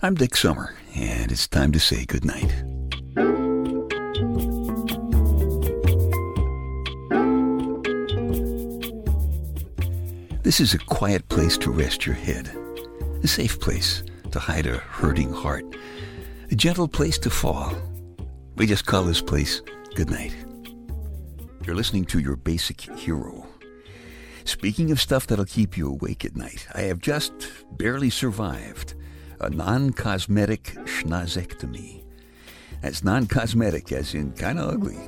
I'm Dick Summer, and it's time to say goodnight. This is a quiet place to rest your head, a safe place to hide a hurting heart, a gentle place to fall. We just call this place goodnight. You're listening to your basic hero. Speaking of stuff that'll keep you awake at night, I have just barely survived a non-cosmetic schnozectomy. That's non-cosmetic as in kind of ugly.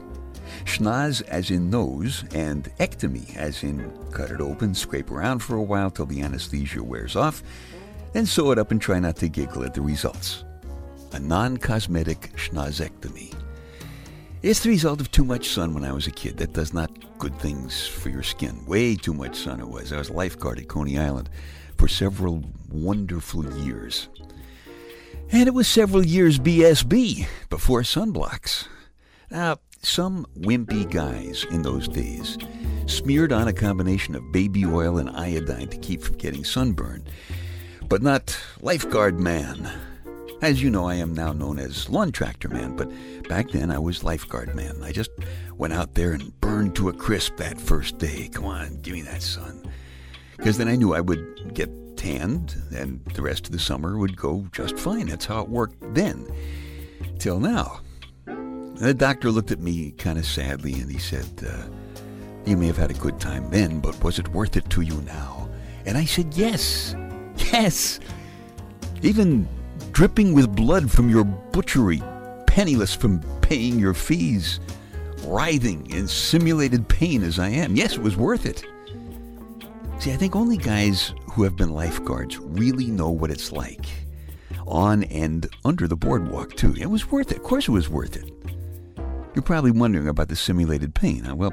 Schnoz as in nose, and ectomy as in cut it open, scrape around for a while till the anesthesia wears off, then sew it up and try not to giggle at the results. A non-cosmetic schnozectomy. It's the result of too much sun when I was a kid. That does not good things for your skin. Way too much sun it was. I was a lifeguard at Coney Island for several wonderful years. And it was several years BSB before sunblocks. Now, some wimpy guys in those days smeared on a combination of baby oil and iodine to keep from getting sunburned, but not lifeguard man. As you know, I am now known as lawn tractor man, but back then I was lifeguard man. I just went out there and burned to a crisp that first day. Come on, give me that sun. Because then I knew I would get tanned and the rest of the summer would go just fine. That's how it worked then. Till now. The doctor looked at me kind of sadly and he said, uh, You may have had a good time then, but was it worth it to you now? And I said, Yes. Yes. Even dripping with blood from your butchery, penniless from paying your fees, writhing in simulated pain as I am. Yes, it was worth it. See, I think only guys who have been lifeguards really know what it's like. On and under the boardwalk, too. It was worth it. Of course, it was worth it. You're probably wondering about the simulated pain. Huh? Well,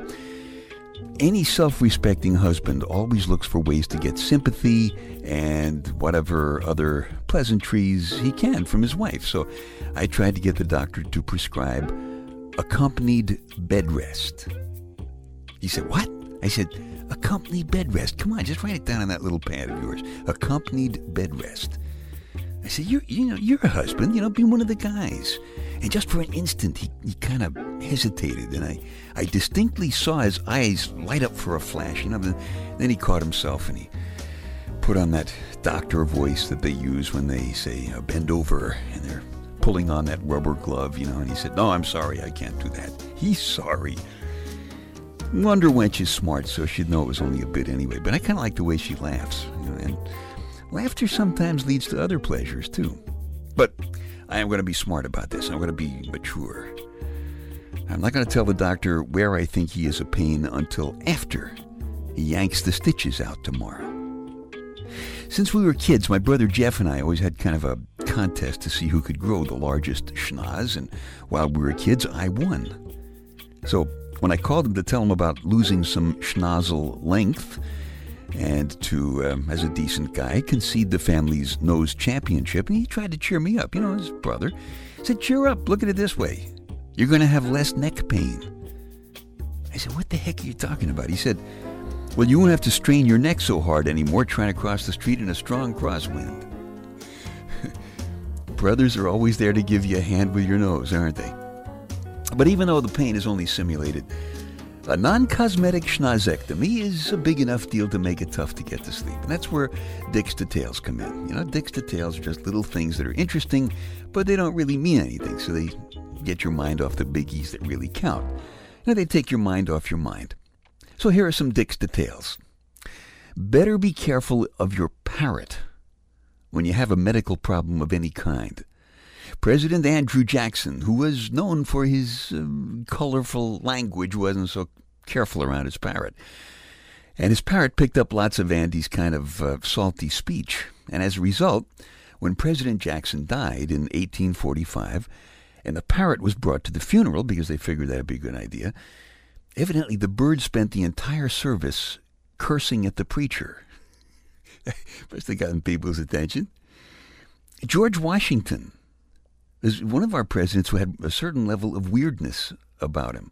any self respecting husband always looks for ways to get sympathy and whatever other pleasantries he can from his wife. So I tried to get the doctor to prescribe accompanied bed rest. He said, What? I said, Accompanied bed rest. Come on, just write it down on that little pad of yours. Accompanied bed rest. I said, you're, you know, you're a husband, you know, be one of the guys. And just for an instant, he, he kind of hesitated, and I, I distinctly saw his eyes light up for a flash. You know, then, then he caught himself and he put on that doctor voice that they use when they say, uh, bend over, and they're pulling on that rubber glove, you know, and he said, no, I'm sorry, I can't do that. He's sorry. Wonder Wench is smart, so she'd know it was only a bit anyway, but I kind of like the way she laughs, you know, and laughter sometimes leads to other pleasures, too. But I am going to be smart about this. I'm going to be mature. I'm not going to tell the doctor where I think he is a pain until after he yanks the stitches out tomorrow. Since we were kids, my brother Jeff and I always had kind of a contest to see who could grow the largest schnoz, and while we were kids, I won. So when I called him to tell him about losing some schnozzle length, and to, um, as a decent guy, concede the family's nose championship. And he tried to cheer me up, you know, his brother. He said, Cheer up, look at it this way. You're going to have less neck pain. I said, What the heck are you talking about? He said, Well, you won't have to strain your neck so hard anymore trying to cross the street in a strong crosswind. Brothers are always there to give you a hand with your nose, aren't they? But even though the pain is only simulated, a non-cosmetic schnozectomy is a big enough deal to make it tough to get to sleep. And that's where Dick's details come in. You know, Dick's details are just little things that are interesting, but they don't really mean anything. So they get your mind off the biggies that really count. You know, they take your mind off your mind. So here are some Dick's details. Better be careful of your parrot when you have a medical problem of any kind. President Andrew Jackson, who was known for his uh, colorful language, wasn't so careful around his parrot. And his parrot picked up lots of Andy's kind of uh, salty speech. And as a result, when President Jackson died in 1845, and the parrot was brought to the funeral because they figured that'd be a good idea, evidently the bird spent the entire service cursing at the preacher. Must have gotten people's attention. George Washington is one of our presidents who had a certain level of weirdness about him.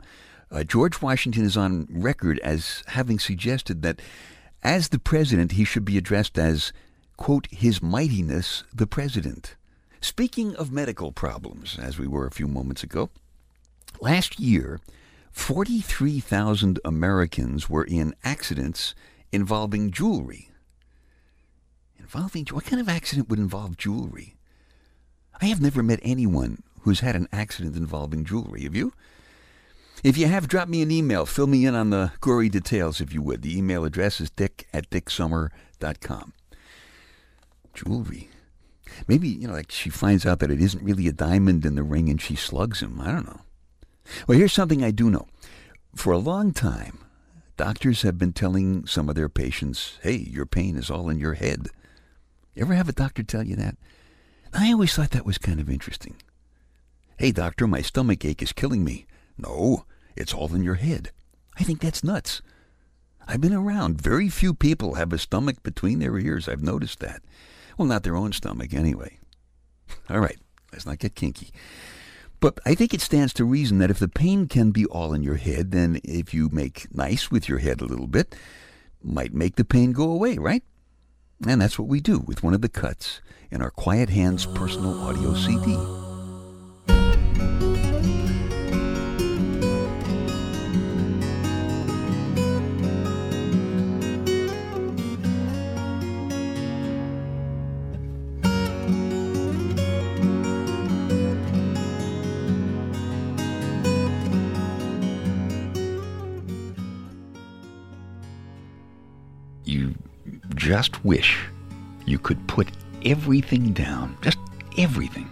Uh, George Washington is on record as having suggested that as the president, he should be addressed as, quote, His Mightiness the President, Speaking of medical problems, as we were a few moments ago, last year, 43,000 Americans were in accidents involving jewelry. Involving what kind of accident would involve jewelry? I have never met anyone who's had an accident involving jewelry. Have you? If you have, drop me an email. Fill me in on the gory details, if you would. The email address is dick at dicksummer.com. Jewelry. Maybe, you know, like she finds out that it isn't really a diamond in the ring and she slugs him. I don't know. Well, here's something I do know. For a long time, doctors have been telling some of their patients, hey, your pain is all in your head. You ever have a doctor tell you that? I always thought that was kind of interesting. Hey, doctor, my stomach ache is killing me. No, it's all in your head. I think that's nuts. I've been around. Very few people have a stomach between their ears. I've noticed that. Well, not their own stomach, anyway. All right, let's not get kinky. But I think it stands to reason that if the pain can be all in your head, then if you make nice with your head a little bit, might make the pain go away, right? And that's what we do with one of the cuts in our Quiet Hands personal audio CD. Just wish you could put everything down, just everything.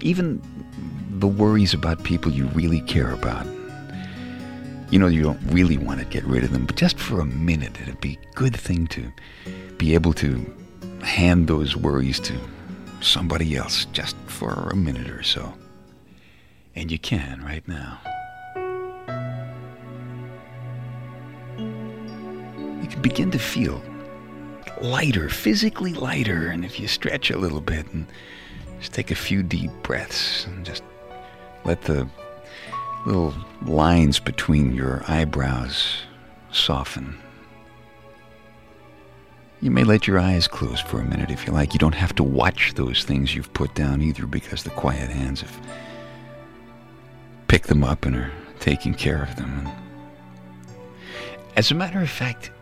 Even the worries about people you really care about. You know, you don't really want to get rid of them, but just for a minute, it'd be a good thing to be able to hand those worries to somebody else just for a minute or so. And you can right now. Begin to feel lighter, physically lighter. And if you stretch a little bit and just take a few deep breaths and just let the little lines between your eyebrows soften. You may let your eyes close for a minute if you like. You don't have to watch those things you've put down either because the quiet hands have picked them up and are taking care of them. As a matter of fact,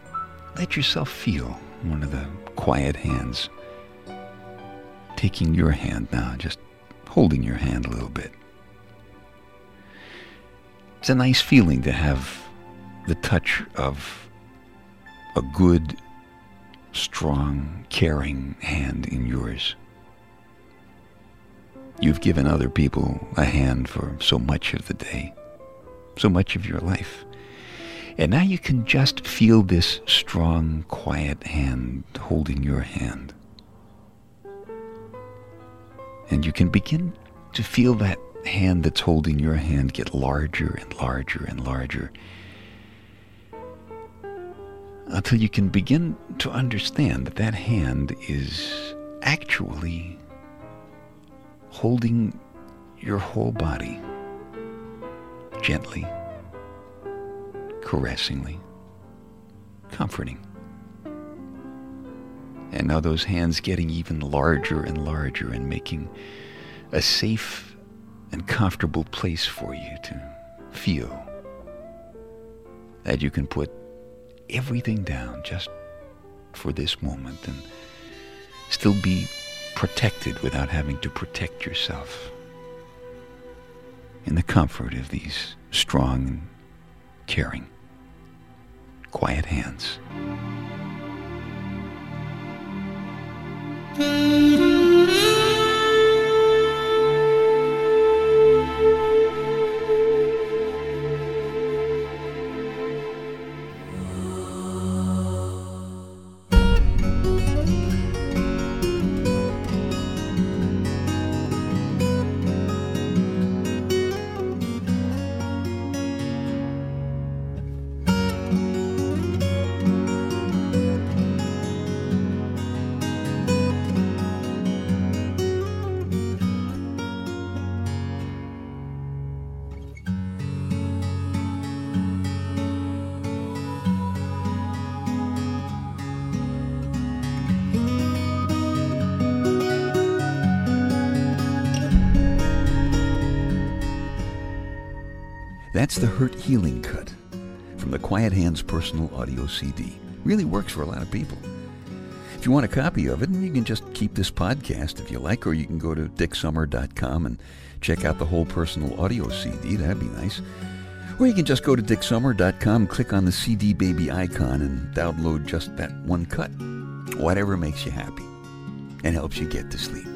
let yourself feel one of the quiet hands taking your hand now, just holding your hand a little bit. It's a nice feeling to have the touch of a good, strong, caring hand in yours. You've given other people a hand for so much of the day, so much of your life. And now you can just feel this strong, quiet hand holding your hand. And you can begin to feel that hand that's holding your hand get larger and larger and larger until you can begin to understand that that hand is actually holding your whole body gently, caressingly, comforting. And now those hands getting even larger and larger and making a safe and comfortable place for you to feel that you can put everything down just for this moment and still be protected without having to protect yourself in the comfort of these strong and caring, quiet hands. That's the Hurt Healing Cut from the Quiet Hands Personal Audio CD. Really works for a lot of people. If you want a copy of it, you can just keep this podcast if you like, or you can go to dicksummer.com and check out the whole personal audio CD. That'd be nice. Or you can just go to dicksummer.com, click on the CD baby icon, and download just that one cut. Whatever makes you happy and helps you get to sleep.